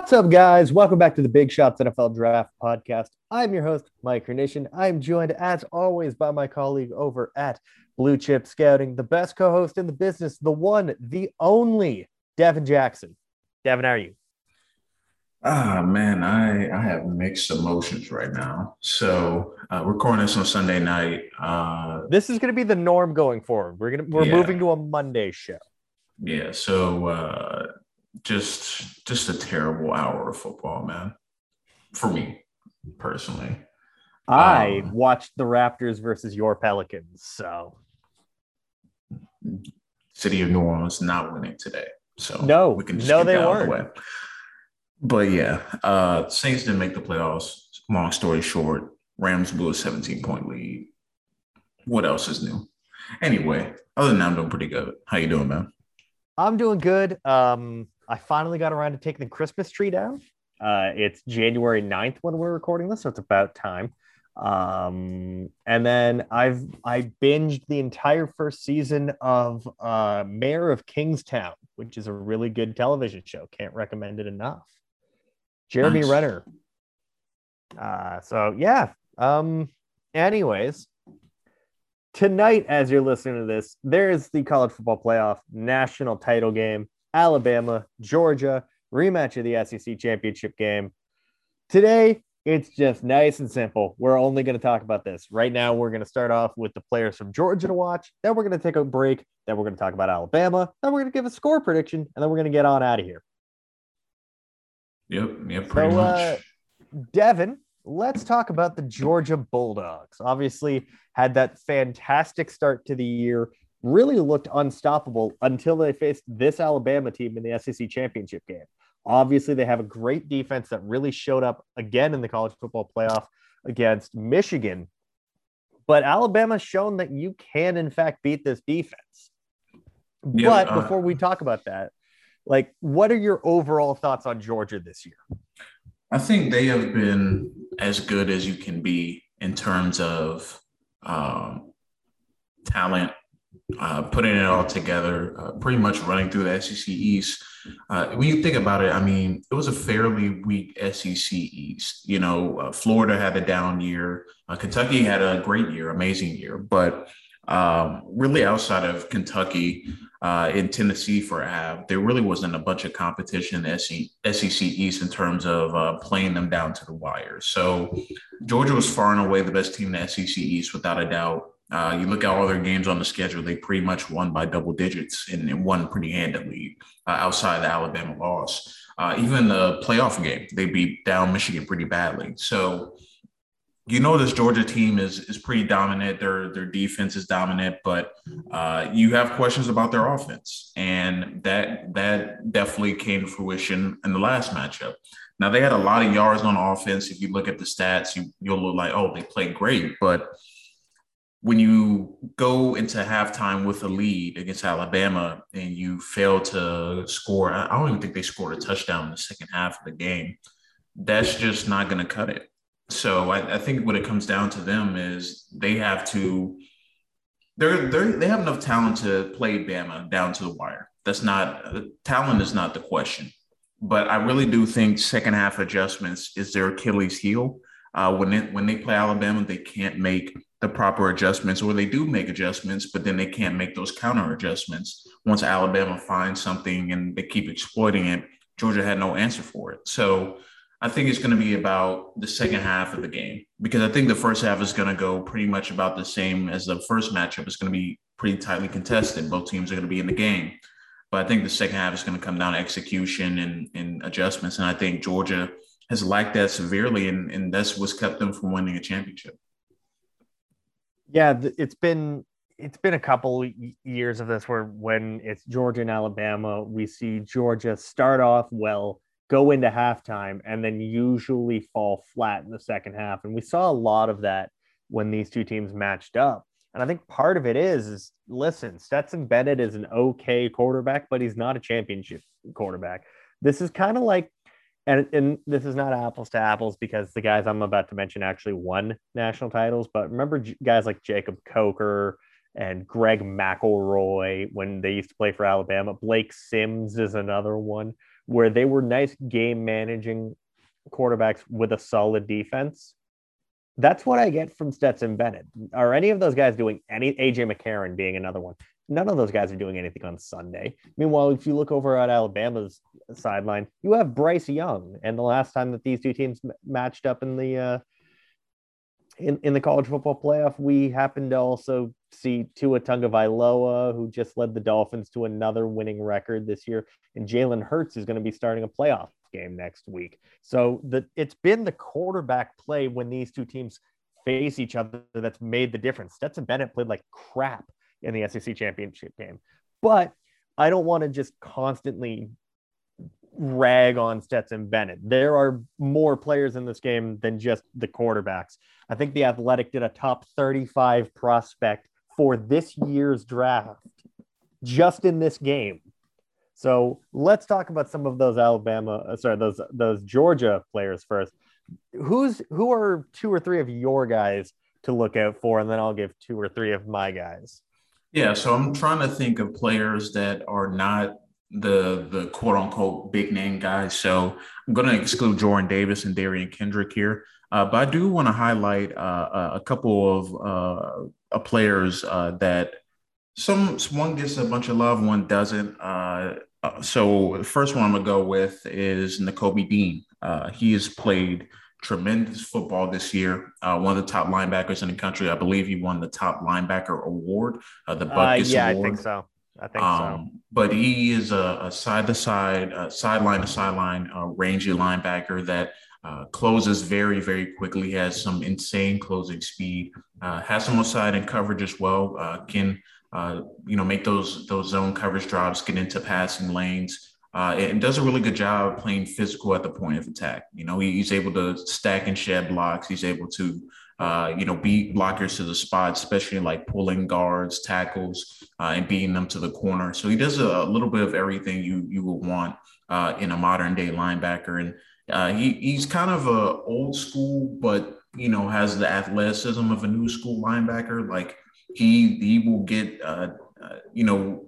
What's up, guys? Welcome back to the Big Shots NFL Draft Podcast. I'm your host, Mike Carnation. I'm joined, as always, by my colleague over at Blue Chip Scouting, the best co host in the business, the one, the only, Devin Jackson. Devin, how are you? Ah, man, I, I have mixed emotions right now. So, uh, recording this on Sunday night. Uh, this is going to be the norm going forward. We're gonna we're Yeah. moving to a Monday show. yeah, so uh, just just a terrible hour of football, man. For me personally. I Um, watched the Raptors versus your Pelicans, so City of New Orleans not winning today. So No, we can just no, they that out of the weren't. way. But yeah, uh Saints didn't make the playoffs. Long story short, Rams blew a 17 point lead. What else is new? Anyway, other than that, I'm doing pretty good. How you doing, man? I'm doing good. Um, I finally got around to taking the Christmas tree down. Uh, it's January 9th when we're recording this, so it's about time. Um, and then I've I binged the entire first season of uh, Mayor of Kingstown, which is a really good television show. Can't recommend it enough. Jeremy Nice. Renner. Uh, so yeah. Um, anyways, tonight, as you're listening to this, there's the college football playoff national title game. Alabama, Georgia, rematch of the SEC championship game. Today, it's just nice and simple. We're only going to talk about this. Right now, we're going to start off with the players from Georgia to watch. Then we're going to take a break. Then we're going to talk about Alabama. Then we're going to give a score prediction. And then we're going to get on out of here. Yep, yep, pretty So, much. uh, Devin, let's talk about the Georgia Bulldogs. Obviously, had that fantastic start to the year, really looked unstoppable until they faced this Alabama team in the SEC championship game. Obviously, they have a great defense that really showed up again in the college football playoff against Michigan. But Alabama's shown that you can, in fact, beat this defense. Yeah, but uh, before we talk about that, like, what are your overall thoughts on Georgia this year? I think they have been as good as you can be in terms of um, talent, uh, putting it all together, uh, pretty much running through the SEC East. Uh, when you think about it, I mean, it was a fairly weak SEC East. You know, uh, Florida had a down year, uh, Kentucky had a great year, amazing year, but um, really outside of Kentucky, in Tennessee for a half, there really wasn't a bunch of competition in SEC East in terms of playing them down to the wire. So Georgia was far and away the best team in the SEC East, without a doubt. Uh, you look at all their games on the schedule, they pretty much won by double digits and, and won pretty handily uh, outside the Alabama loss. Uh, even the playoff game, they beat down Michigan pretty badly. So you know this Georgia team is is pretty dominant. Their their defense is dominant, but uh, you have questions about their offense, and that that definitely came to fruition in the last matchup. Now they had a lot of yards on offense. If you look at the stats, you you'll look like oh they played great, but when you go into halftime with a lead against Alabama and you fail to score, I don't even think they scored a touchdown in the second half of the game. That's just not going to cut it. So I, I think what it comes down to them is they have to they're they they have enough talent to play Bama down to the wire. That's not talent is not the question, but I really do think second half adjustments is their Achilles heel. Uh, when it, when they play Alabama, they can't make the proper adjustments, or they do make adjustments, but then they can't make those counter adjustments. Once Alabama finds something and they keep exploiting it, Georgia had no answer for it. So I think it's going to be about the second half of the game because I think the first half is going to go pretty much about the same as the first matchup. It's going to be pretty tightly contested. Both teams are going to be in the game. But I think the second half is going to come down to execution and, and adjustments. And I think Georgia has lacked that severely, and and that's what's kept them from winning a championship. Yeah, it's been it's been a couple years of this where when it's Georgia and Alabama, we see Georgia start off well, go into halftime, and then usually fall flat in the second half. And we saw a lot of that when these two teams matched up. And I think part of it is, is listen, Stetson Bennett is an okay quarterback, but he's not a championship quarterback. This is kind of like, and, and this is not apples to apples because the guys I'm about to mention actually won national titles. But remember guys like Jacob Coker and Greg McElroy when they used to play for Alabama. Blake Sims is another one where they were nice game managing quarterbacks with a solid defense that's what I get from Stetson Bennett. Are any of those guys doing any? AJ McCarron being another one. None of those guys are doing anything on Sunday. Meanwhile, if you look over at Alabama's sideline, you have Bryce Young. And the last time that these two teams matched up in the uh, in, in the college football playoff, we happened to also see Tua Tagovailoa, who just led the Dolphins to another winning record this year, and Jalen Hurts is going to be starting a playoff game next week. So the it's been the quarterback play when these two teams face each other that's made the difference. Stetson Bennett played like crap in the SEC championship game. But I don't want to just constantly rag on Stetson Bennett. There are more players in this game than just the quarterbacks. I think the Athletic did a top 35 prospect for this year's draft just in this game. So let's talk about some of those Alabama, uh, sorry, those those Georgia players first. Who's who are two or three of your guys to look out for, and then I'll give two or three of my guys. Yeah, so I'm trying to think of players that are not the the quote unquote big name guys. So I'm going to exclude Jordan Davis and Derion Kendrick here, uh, but I do want to highlight uh, a couple of uh, players uh, that some one gets a bunch of love, one doesn't. Uh, uh, so the first one I'm gonna go with is Nakobe Dean. Uh, he has played tremendous football this year. Uh, one of the top linebackers in the country. I believe he won the top linebacker award, uh, the uh, Butkus yeah, Award. I think so. I think um, so. But he is a, side to side, sideline to sideline, rangy linebacker that uh, closes very, very quickly. Has some insane closing speed. Uh, has some side and coverage as well. Uh, can uh, you know, make those those zone coverage drops, get into passing lanes, uh, and does a really good job playing physical at the point of attack. You know, he, he's able to stack and shed blocks. He's able to, uh, you know, beat blockers to the spot, especially like pulling guards, tackles, uh, and beating them to the corner. So he does a, a little bit of everything you you would want uh, in a modern day linebacker, and uh, he he's kind of a old school, but you know, has the athleticism of a new school linebacker, like he he will get uh, you know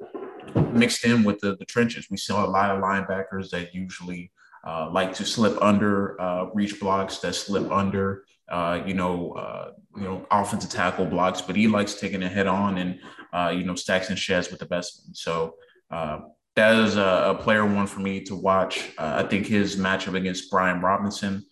mixed in with the, the trenches. We saw a lot of linebackers that usually uh, like to slip under uh, reach blocks that slip under uh, you know uh, you know offensive tackle blocks, but he likes taking it head on and you know stacks and sheds with the best. One. So. that is a, a, player one for me to watch. I think his matchup against Brian Robinson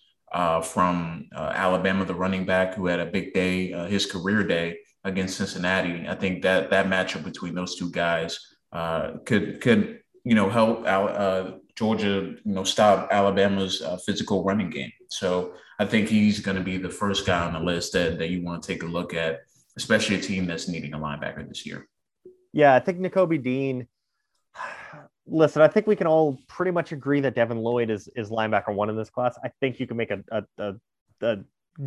from Alabama, the running back who had a big day, his career day, against Cincinnati. I think that that matchup between those two guys uh, could could you know help uh, Georgia you know stop Alabama's uh, physical running game. So I think he's going to be the first guy on the list that that you want to take a look at, especially a team that's needing a linebacker this year. Yeah, I think Nakobe Dean. Listen, I think we can all pretty much agree that Devin Lloyd is is linebacker one in this class. I think you can make a, a, a, a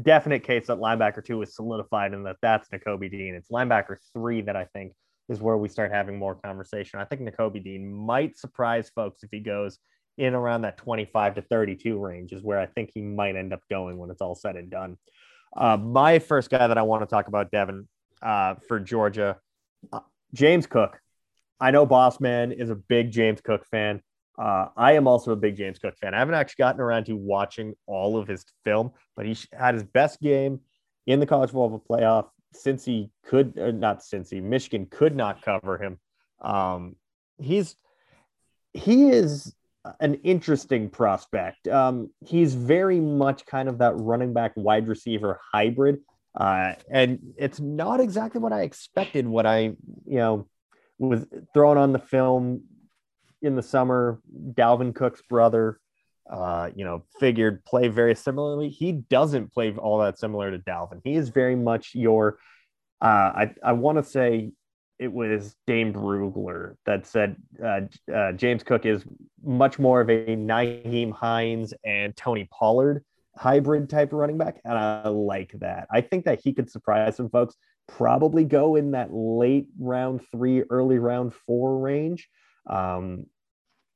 definite case that linebacker two is solidified and that that's Nakobe Dean. It's linebacker three that I think is where we start having more conversation. I think Nakobe Dean might surprise folks if he goes in around that 25 to 32 range, is where I think he might end up going when it's all said and done. Uh, my first guy that I want to talk about, Devin, uh, for Georgia, uh, James Cook. I know Boss Man is a big James Cook fan. Uh, I am also a big James Cook fan. I haven't actually gotten around to watching all of his film, but he had his best game in the college football playoff since he could, not since he, Michigan could not cover him. Um, he's he is an interesting prospect. Um, he's very much kind of that running back wide receiver hybrid. Uh, and it's not exactly what I expected when I, you know, was thrown on the film in the summer, Dalvin Cook's brother, uh, you know, figured play very similarly. He doesn't play all that similar to Dalvin. He is very much your, uh, I, I want to say it was Dame Brugler that said uh, uh, James Cook is much more of a Nyheim Hines and Tony Pollard hybrid type of running back. And I like that. I think that he could surprise some folks, probably go in that late round three, early round four range. Um,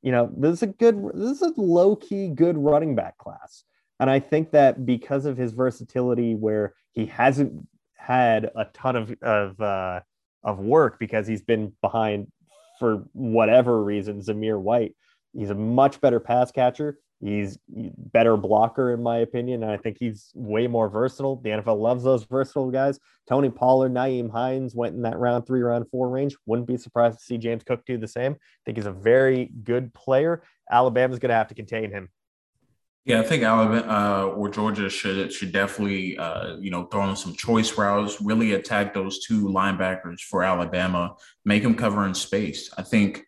you know, this is a good, this is a low key good running back class. And I think that because of his versatility, where he hasn't had a ton of, of, uh, of work because he's been behind for whatever reason, Zamir White, he's a much better pass catcher. He's better blocker, in my opinion. And I think he's way more versatile. The NFL loves those versatile guys. Tony Pollard, Nyheim Hines went in that round three, round four range. Wouldn't be surprised to see James Cook do the same. I think he's a very good player. Alabama's going to have to contain him. Yeah, I think Alabama uh, or Georgia should should definitely uh, you know throw in some choice routes, really attack those two linebackers for Alabama, make them cover in space. I think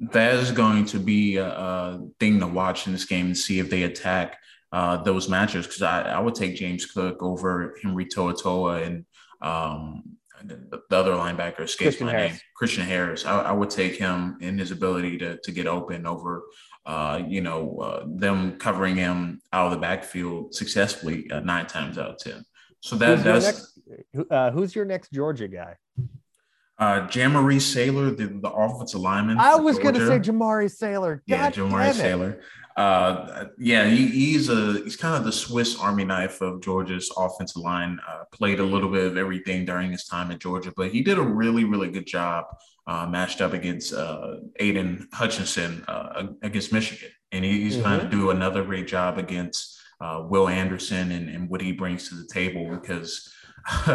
that is going to be a, a, thing to watch in this game and see if they attack uh, those matches. Because I, I, would take James Cook over Henry To'oTo'o and um, the, the, other linebacker escapes Christian my Harris. name, Christian Harris. I, I, would take him in his ability to to get open over. Uh, you know, uh, them covering him out of the backfield successfully uh, nine times out of ten. So that who's that's your next, uh, who's your next Georgia guy? Uh, Jamaree Salyer, the, the offensive lineman. I was going to say Jamari Salyer. God yeah, Jamari Salyer. Uh, yeah, he, he's a he's kind of the Swiss Army knife of Georgia's offensive line. Uh, played a little bit of everything during his time at Georgia, but he did a really really good job uh, matched up against uh, Aidan Hutchinson uh, against Michigan, and he, he's mm-hmm. going to do another great job against uh, Will Anderson and, and what he brings to the table because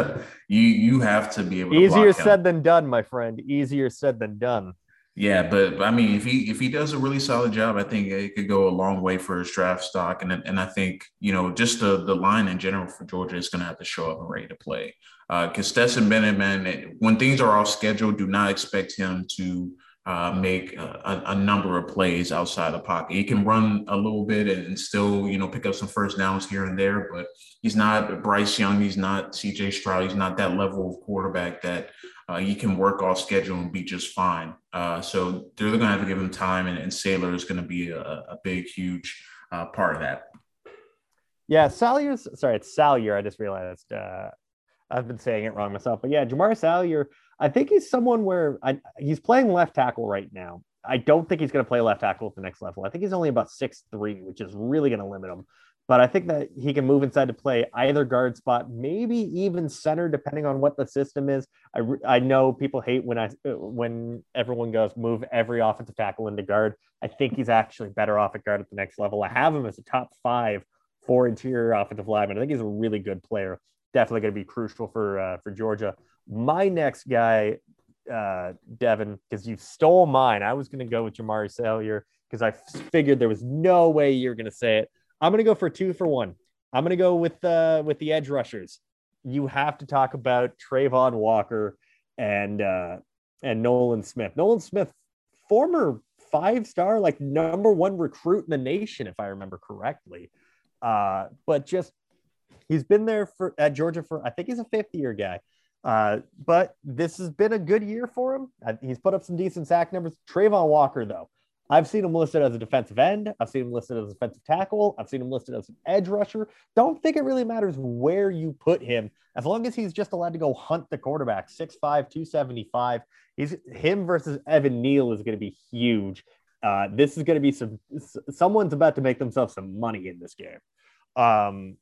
you you have to be able to easier said than done, my friend. Easier said than done. Yeah, but I mean, if he if he does a really solid job, I think it could go a long way for his draft stock. And and I think you know just the the line in general for Georgia is going to have to show up and ready to play. Because uh, Stetson Bennett, man, when things are off schedule, do not expect him to uh, make a, a, number of plays outside the pocket. He can run a little bit and still, you know, pick up some first downs here and there, but he's not Bryce Young. He's not CJ Stroud. He's not that level of quarterback that uh, he can work off schedule and be just fine. Uh, so they're going to have to give him time, and, and Salyer is going to be a, a, big, huge uh, part of that. Yeah, Salyer's sorry, it's Salyer. I just realized uh, I've been saying it wrong myself, but yeah, Jamar Salyer I think he's someone where I, he's playing left tackle right now. I don't think he's going to play left tackle at the next level. I think he's only about six three, which is really going to limit him. But I think that he can move inside to play either guard spot, maybe even center, depending on what the system is. I, I know people hate when I when everyone goes move every offensive tackle into guard. I think he's actually better off at guard at the next level. I have him as a top five for interior offensive lineman. I think he's a really good player. Definitely going to be crucial for uh, for Georgia. My next guy, uh, Devin, because you stole mine. I was going to go with Jamaree Salyer because I figured there was no way you're going to say it. I'm going to go for two for one. I'm going to go with uh, with the edge rushers. You have to talk about Travon Walker and uh, and Nolan Smith. Nolan Smith, former five star, like number one recruit in the nation, if I remember correctly. Uh, but just he's been there for at Georgia for I think he's a fifth year guy. Uh, but this has been a good year for him. Uh, he's put up some decent sack numbers. Travon Walker, though, I've seen him listed as a defensive end. I've seen him listed as a defensive tackle. I've seen him listed as an edge rusher. Don't think it really matters where you put him, as long as he's just allowed to go hunt the quarterback. 6'5, 275. He's him versus Evan Neal is going to be huge. Uh, this is going to be some someone's about to make themselves some money in this game. Um,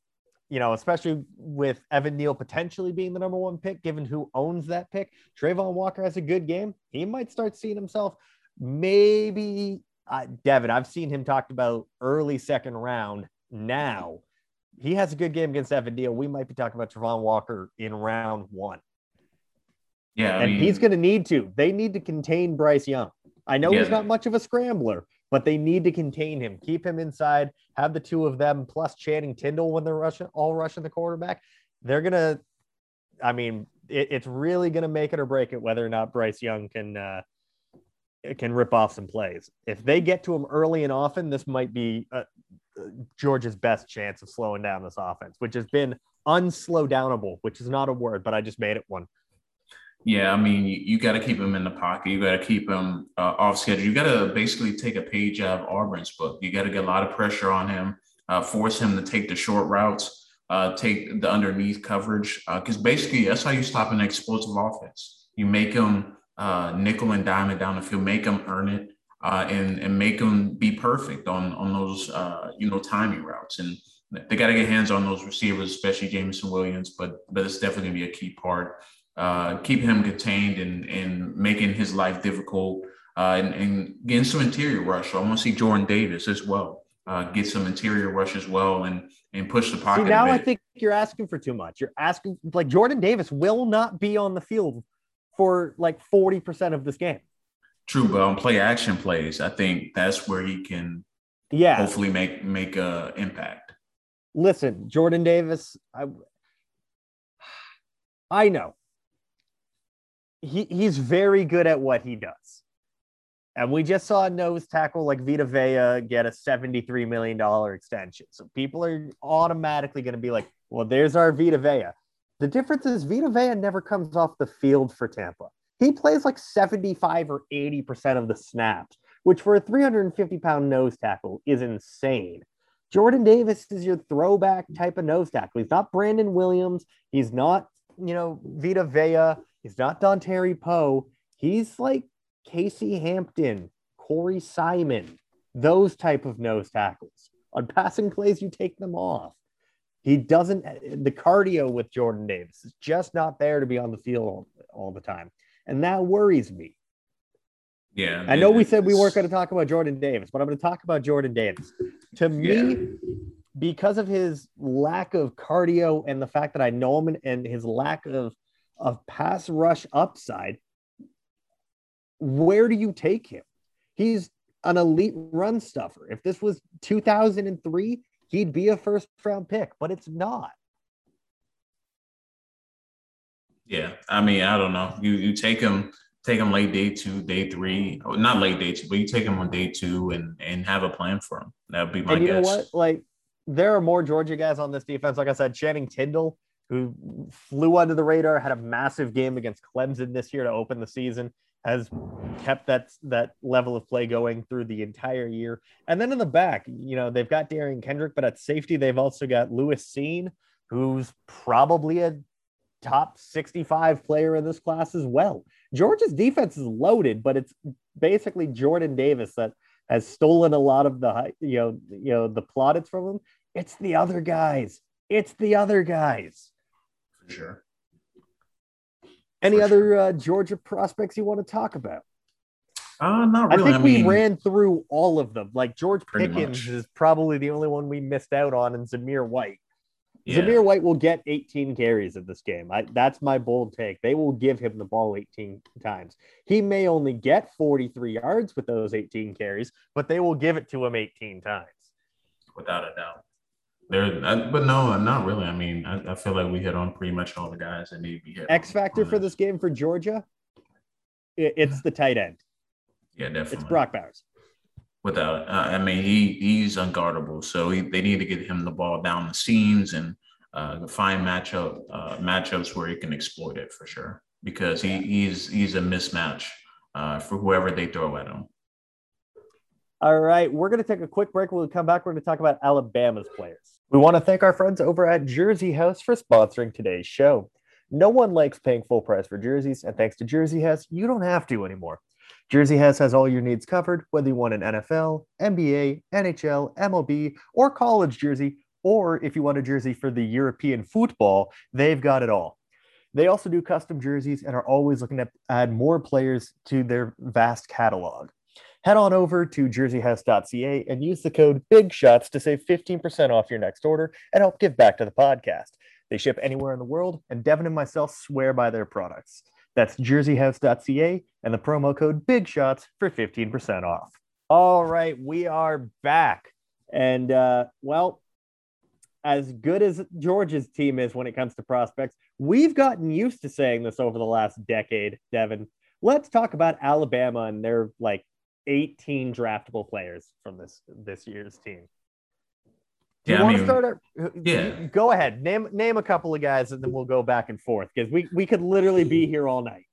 you know, especially with Evan Neal potentially being the number one pick, given who owns that pick. Travon Walker has a good game. He might start seeing himself maybe. Uh, Devin, I've seen him talked about early second round now. He has a good game against Evan Neal. We might be talking about Travon Walker in round one. Yeah. I and mean, he's going to need to. They need to contain Bryce Young. I know yeah. he's not much of a scrambler, but they need to contain him, keep him inside, have the two of them plus Channing Tindall when they're rushing, all rushing the quarterback. They're gonna, I mean, it, it's really gonna make it or break it whether or not Bryce Young can uh, can rip off some plays. If they get to him early and often, this might be a, Georgia's best chance of slowing down this offense, which has been unslowdownable, which is not a word, but I just made it one. Yeah, I mean, you, you got to keep him in the pocket. You got to keep him uh, off schedule. You got to basically take a page out of Auburn's book. You got to get a lot of pressure on him, uh, force him to take the short routes, uh, take the underneath coverage, because uh, basically that's how you stop an explosive offense. You make him uh, nickel and diamond down the field, make him earn it, uh, and and make him be perfect on on those you know timing routes. And they got to get hands on those receivers, especially Jameson Williams. But but it's definitely gonna be a key part uh, keeping him contained and, and making his life difficult uh, and, and, getting some interior rush. So I want to see Jordan Davis as well uh, get some interior rush as well and and push the pocket. See, now I think you're asking for too much. You're asking like Jordan Davis will not be on the field for like 40% of this game. True, but on play action plays, I think that's where he can yeah hopefully make make a impact. Listen, Jordan Davis, I I know he, he's very good at what he does. And we just saw a nose tackle like Vita Vea get a $73 million extension. So people are automatically going to be like, well, there's our Vita Vea. The difference is Vita Vea never comes off the field for Tampa. He plays like 75 or 80% of the snaps, which for a 350 pound nose tackle is insane. Jordan Davis is your throwback type of nose tackle. He's not Brandon Williams. He's not, you know, Vita Vea. He's not Dontari Poe. He's like Casey Hampton, Corey Simon, those type of nose tackles. On passing plays, you take them off. He doesn't, the cardio with Jordan Davis is just not there to be on the field all, all the time. And that worries me. Yeah. I know we said we weren't going to talk about Jordan Davis, but I'm going to talk about Jordan Davis. To me, yeah. because of his lack of cardio and the fact that I know him and, and his lack of of pass rush upside, where do you take him? He's an elite run stuffer. If this was 2003, he'd be a first round pick, but it's not. Yeah, I mean, I don't know. You you take him take him late day two, day three, not late day two, but you take him on day two and and have a plan for him. That'd be my and you guess. know what? Like there are more Georgia guys on this defense. Like I said, Channing Tindall who flew under the radar, had a massive game against Clemson this year to open the season, has kept that that level of play going through the entire year. And then in the back, you know, they've got Derion Kendrick, but at safety, they've also got Lewis Cine, who's probably a top 65 player in this class as well. Georgia's defense is loaded, but it's basically Jordan Davis that has stolen a lot of the you know you know the plaudits from him. It's the other guys. It's the other guys for sure. Any for other sure. Uh, Georgia prospects you want to talk about? Uh, not really. I think I mean, we ran through all of them. Like George Pickens much. is probably the only one we missed out on, and Zamir White. Yeah. Zamir White will get 18 carries in this game. I, that's my bold take. They will give him the ball 18 times. He may only get 43 yards with those 18 carries, but they will give it to him 18 times. Without a doubt. There, but no, not really. I mean, I, I, feel like we hit on pretty much all the guys that need to be hit. X factor for this game for Georgia, it's the tight end. Yeah, definitely. It's Brock Bowers. Without, uh, I mean, he he's unguardable. So he, they need to get him the ball down the seams and uh, find matchup uh, matchups where he can exploit it for sure. Because he he's he's a mismatch uh, for whoever they throw at him. All right, we're going to take a quick break. When we come back, we're going to talk about Alabama's players. We want to thank our friends over at Jersey House for sponsoring today's show. No one likes paying full price for jerseys, and thanks to Jersey House, you don't have to anymore. Jersey House has all your needs covered, whether you want an NFL, NBA, NHL, MLB, or college jersey, or if you want a jersey for the European football, they've got it all. They also do custom jerseys and are always looking to add more players to their vast catalog head on over to jerseyhouse.ca and use the code BIGSHOTS to save 15% off your next order and help give back to the podcast. They ship anywhere in the world, and Devin and myself swear by their products. That's jerseyhouse.ca and the promo code BIGSHOTS for 15% off. All right, we are back. And uh, well, as good as Georgia's team is when it comes to prospects, we've gotten used to saying this over the last decade, Devin. Let's talk about Alabama and their like 18 draftable players from this this year's team. Do you Yeah, I want to start? Our, yeah. Go ahead. Name name a couple of guys, and then we'll go back and forth because we we could literally be here all night.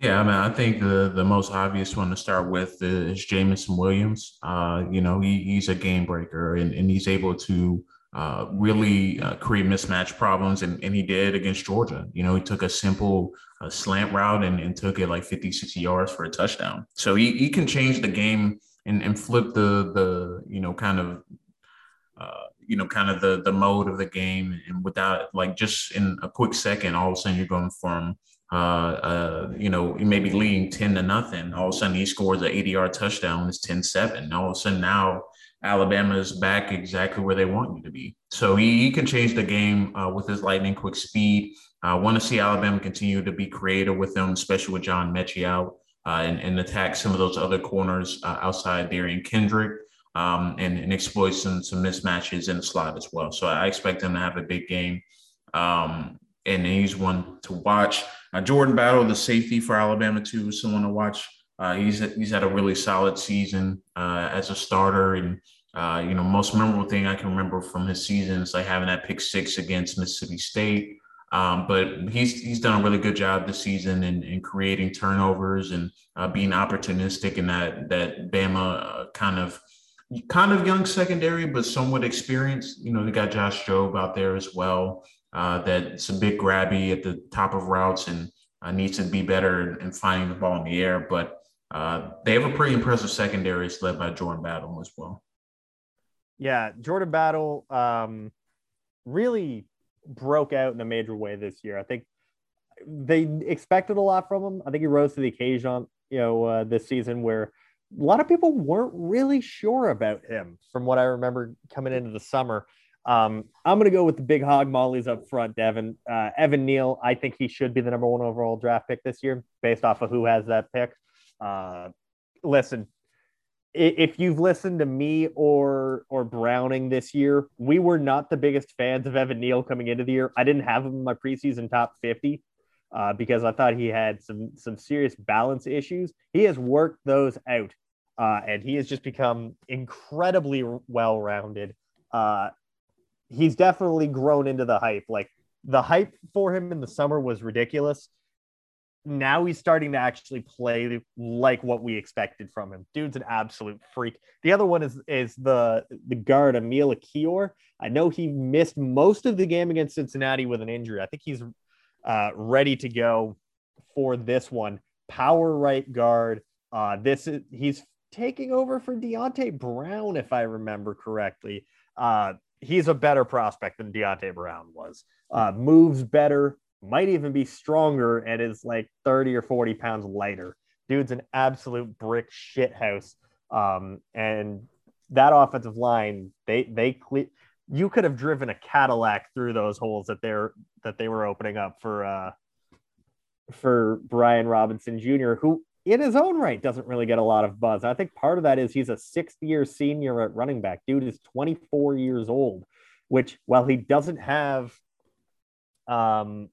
Yeah, I mean, I think the the most obvious one to start with is Jameson Williams. Uh, you know, he, he's a game breaker and, and he's able to uh, really uh, create mismatch problems, and, and he did against Georgia. You know, he took a simple uh, slant route and, and took it like 50, 60 yards for a touchdown. So he, he can change the game and, and flip the the you know kind of uh, you know kind of the the mode of the game, and without like just in a quick second, all of a sudden you're going from uh, uh, you know, maybe leading 10 to nothing. All of a sudden he scores an 80 yard touchdown. It's 10 7. All of a sudden now Alabama is back exactly where they want you to be. So he, he can change the game uh, with his lightning quick speed. I want to see Alabama continue to be creative with them, especially with John Metchie out uh, and, and, attack some of those other corners uh, outside Derion Kendrick. Um, and, and, exploit some some mismatches in the slot as well. So I expect them to have a big game. Um, and he's one to watch. Uh, Jordan Battle, the safety for Alabama, too, is someone to watch. Uh, he's he's had a really solid season uh, as a starter, and uh, you know, most memorable thing I can remember from his season is like having that pick six against Mississippi State. Um, but he's he's done a really good job this season in, in creating turnovers and uh, being opportunistic in that that Bama uh, kind of kind of young secondary, but somewhat experienced. You know, they got Josh Jobe out there as well uh, that's a bit grabby at the top of routes and needs to be better in finding the ball in the air. But uh, they have a pretty impressive secondary. It's led by Jordan Battle as well. Yeah, Jordan Battle um, really broke out in a major way this year. I think they expected a lot from him. I think he rose to the occasion, you know, uh, this season where a lot of people weren't really sure about him from what I remember coming into the summer. Um, I'm going to go with the big hog mollies up front, Devin. Uh, Evan Neal, I think he should be the number one overall draft pick this year based off of who has that pick. Uh, listen, if you've listened to me or or Browning this year, we were not the biggest fans of Evan Neal coming into the year. I didn't have him in my preseason top 50 uh, because I thought he had some some serious balance issues. He has worked those out, uh, and he has just become incredibly well rounded. Uh, he's definitely grown into the hype. Like the hype for him in the summer was ridiculous. Now he's starting to actually play like what we expected from him. Dude's an absolute freak. The other one is is the the guard Emil Ekiyor. I know he missed most of the game against Cincinnati with an injury. I think he's uh, ready to go for this one. Power right guard. Uh, this is he's taking over for Deonte Brown, if I remember correctly. Uh, he's a better prospect than Deonte Brown was. Uh, moves better, might even be stronger, and is like 30 or 40 pounds lighter. Dude's an absolute brick shit house. Um, and that offensive line, they they cle- you could have driven a Cadillac through those holes that they're that they were opening up for uh for Brian Robinson Jr., who in his own right doesn't really get a lot of buzz. I think part of that is he's a sixth year senior at running back. Dude is 24 years old, which while he doesn't have um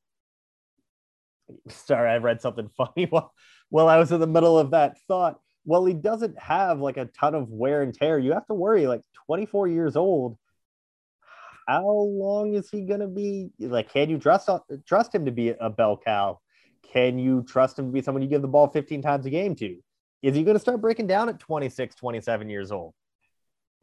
sorry, I read something funny while while I was in the middle of that thought. Well, he doesn't have like a ton of wear and tear. You have to worry, like 24 years old. How long is he gonna be? Like, can you trust trust him to be a bell cow? Can you trust him to be someone you give the ball 15 times a game to? Is he going to start breaking down at 26, 27 years old?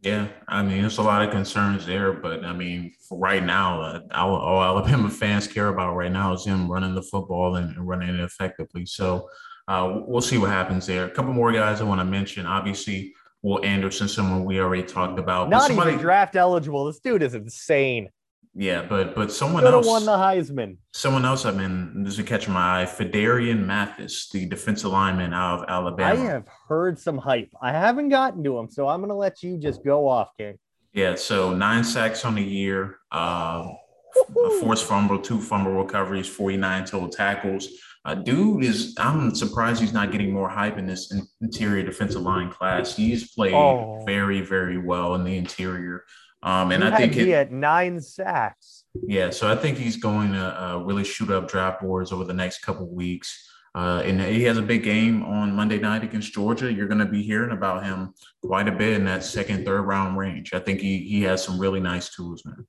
Yeah, I mean, there's a lot of concerns there, but I mean, for right now, uh, all, all, Alabama fans care about right now is him running the football and, and running it effectively. So uh, we'll see what happens there. A couple more guys I want to mention. Obviously, Will Anderson, someone we already talked about. Not somebody, even draft eligible. This dude is insane. Yeah, but but someone else won the Heisman. Someone else I've been this is catching my eye. Phidarian Mathis, the defensive lineman out of Alabama. I have heard some hype. I haven't gotten to him, so I'm gonna let you just go off, King. Yeah, so nine sacks on the year, uh, a forced fumble, two fumble recoveries, 49 total tackles. Uh, dude is I'm surprised he's not getting more hype in this interior defensive line class. He's played oh. very, very well in the interior. Um, and I think he had nine sacks. Yeah, so I think he's going to uh, really shoot up draft boards over the next couple weeks. Uh, and he has a big game on Monday night against Georgia. You're going to be hearing about him quite a bit in that second, third round range. I think he he has some really nice tools, man.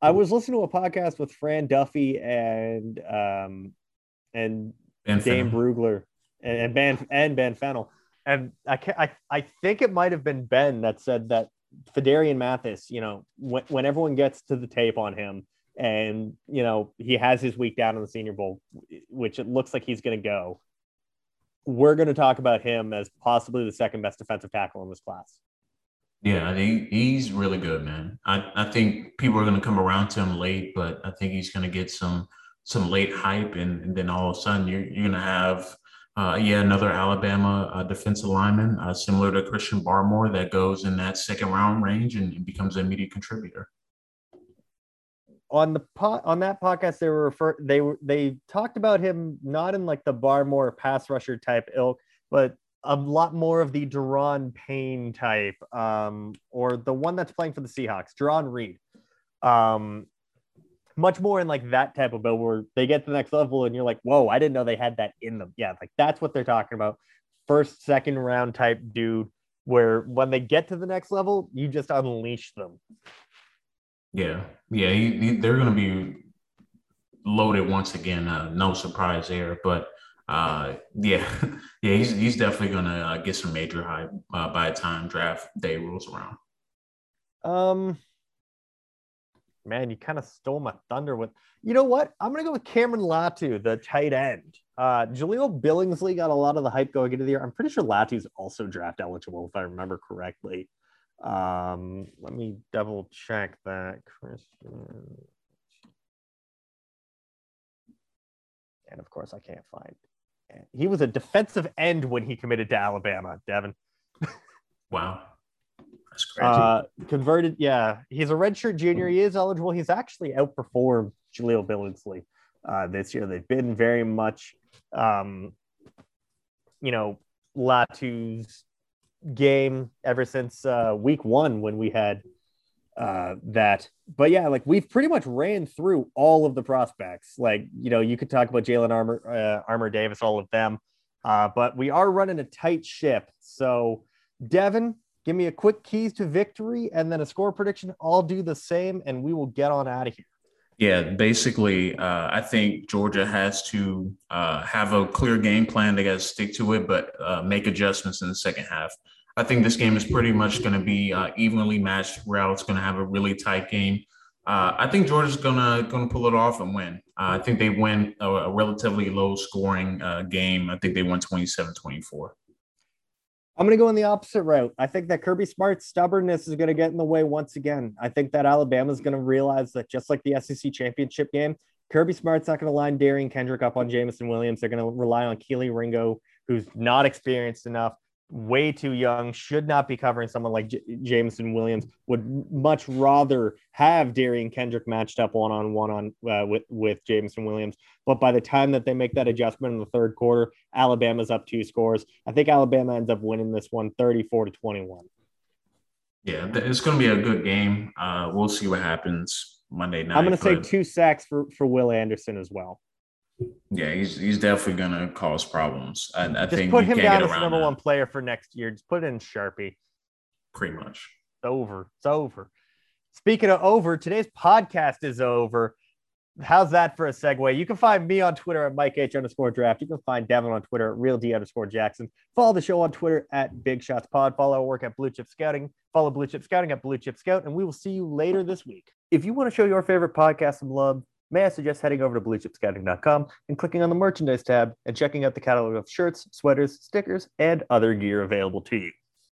I was listening to a podcast with Fran Duffy and um and ben Dane Brugler and, and Ben and Ben Fennell. And I, I I think it might have been Ben that said that Phidarian Mathis, you know, when, when everyone gets to the tape on him, and you know he has his week down in the Senior Bowl, which it looks like he's going to go. We're going to talk about him as possibly the second best defensive tackle in this class. Yeah, I think he's really good, man. I, I think people are going to come around to him late, but I think he's going to get some some late hype, and, and then all of a sudden you're, you're going to have uh, yeah another Alabama uh, defensive lineman uh, similar to Christian Barmore that goes in that second round range and, and becomes an immediate contributor on the pot on that podcast they were refer they were they talked about him not in like the Barmore pass rusher type ilk, but a lot more of the Daron Payne type, um, or the one that's playing for the Seahawks, Jarran Reed. Um, much more in like that type of build where they get to the next level and you're like, whoa, I didn't know they had that in them. Yeah, like that's what they're talking about. First, second round type dude, where when they get to the next level, you just unleash them. Yeah, yeah, he, he, they're going to be loaded once again. Uh, no surprise there, but uh, yeah, yeah, he's he's definitely going to uh, get some major hype uh, by the time draft day rolls around. Um, man, you kind of stole my thunder with. You know what? I'm going to go with Cameron Latu, the tight end. Uh, Jahleel Billingsley got a lot of the hype going into the year. I'm pretty sure Latu's also draft eligible, if I remember correctly. Um, let me double check that. Christian. And of course, I can't find. He was a defensive end when he committed to Alabama, Devin. wow. That's crazy. Uh, converted, yeah. He's a redshirt junior. He is eligible. He's actually outperformed Jahleel Billingsley uh, this year. They've been very much, um, you know, Latu's game ever since uh, week one when we had uh, that. But yeah, like we've pretty much ran through all of the prospects. Like you know, you could talk about Jalen Armour, uh, Armour Davis, all of them. Uh, but we are running a tight ship. So Devin, give me a quick keys to victory and then a score prediction. I'll do the same, and we will get on out of here. Yeah, basically, uh, I think Georgia has to uh, have a clear game plan. They got to stick to it, but uh, make adjustments in the second half. I think this game is pretty much going to be uh, evenly matched. It's going to have a really tight game. Uh, I think Georgia's gonna gonna pull it off and win. Uh, I think they win a, a relatively low scoring game. I think they won 27-24. I'm going to go in the opposite route. I think that Kirby Smart's stubbornness is going to get in the way once again. I think that Alabama is going to realize that just like the SEC championship game, Kirby Smart's not going to line Derion Kendrick up on Jameson Williams. They're going to rely on Kelee Ringo, who's not experienced enough way too young, should not be covering someone like J- Jameson Williams. Would much rather have Derion Kendrick matched up one on one on uh, with with Jameson Williams. But by the time that they make that adjustment in the third quarter, Alabama's up two scores. I think Alabama ends up winning this one 34 to 21. Yeah, it's going to be a good game. Uh, we'll see what happens Monday night. I'm going to say two sacks for, for Will Anderson as well. Yeah, he's he's definitely gonna cause problems. I, I Just think put him down as number that. one player for next year. Just put in Sharpie. Pretty much. It's over. It's over. Speaking of over, today's podcast is over. How's that for a segue? You can find me on Twitter at Mike H underscore draft. You can find Devin on Twitter at Real D underscore Jackson. Follow the show on Twitter at Big Shots Pod. Follow our work at Blue Chip Scouting. Follow Blue Chip Scouting at Blue Chip Scout. And we will see you later this week. If you want to show your favorite podcast some love, may I suggest heading over to bluechipscouting.com and clicking on the merchandise tab and checking out the catalog of shirts, sweaters, stickers, and other gear available to you.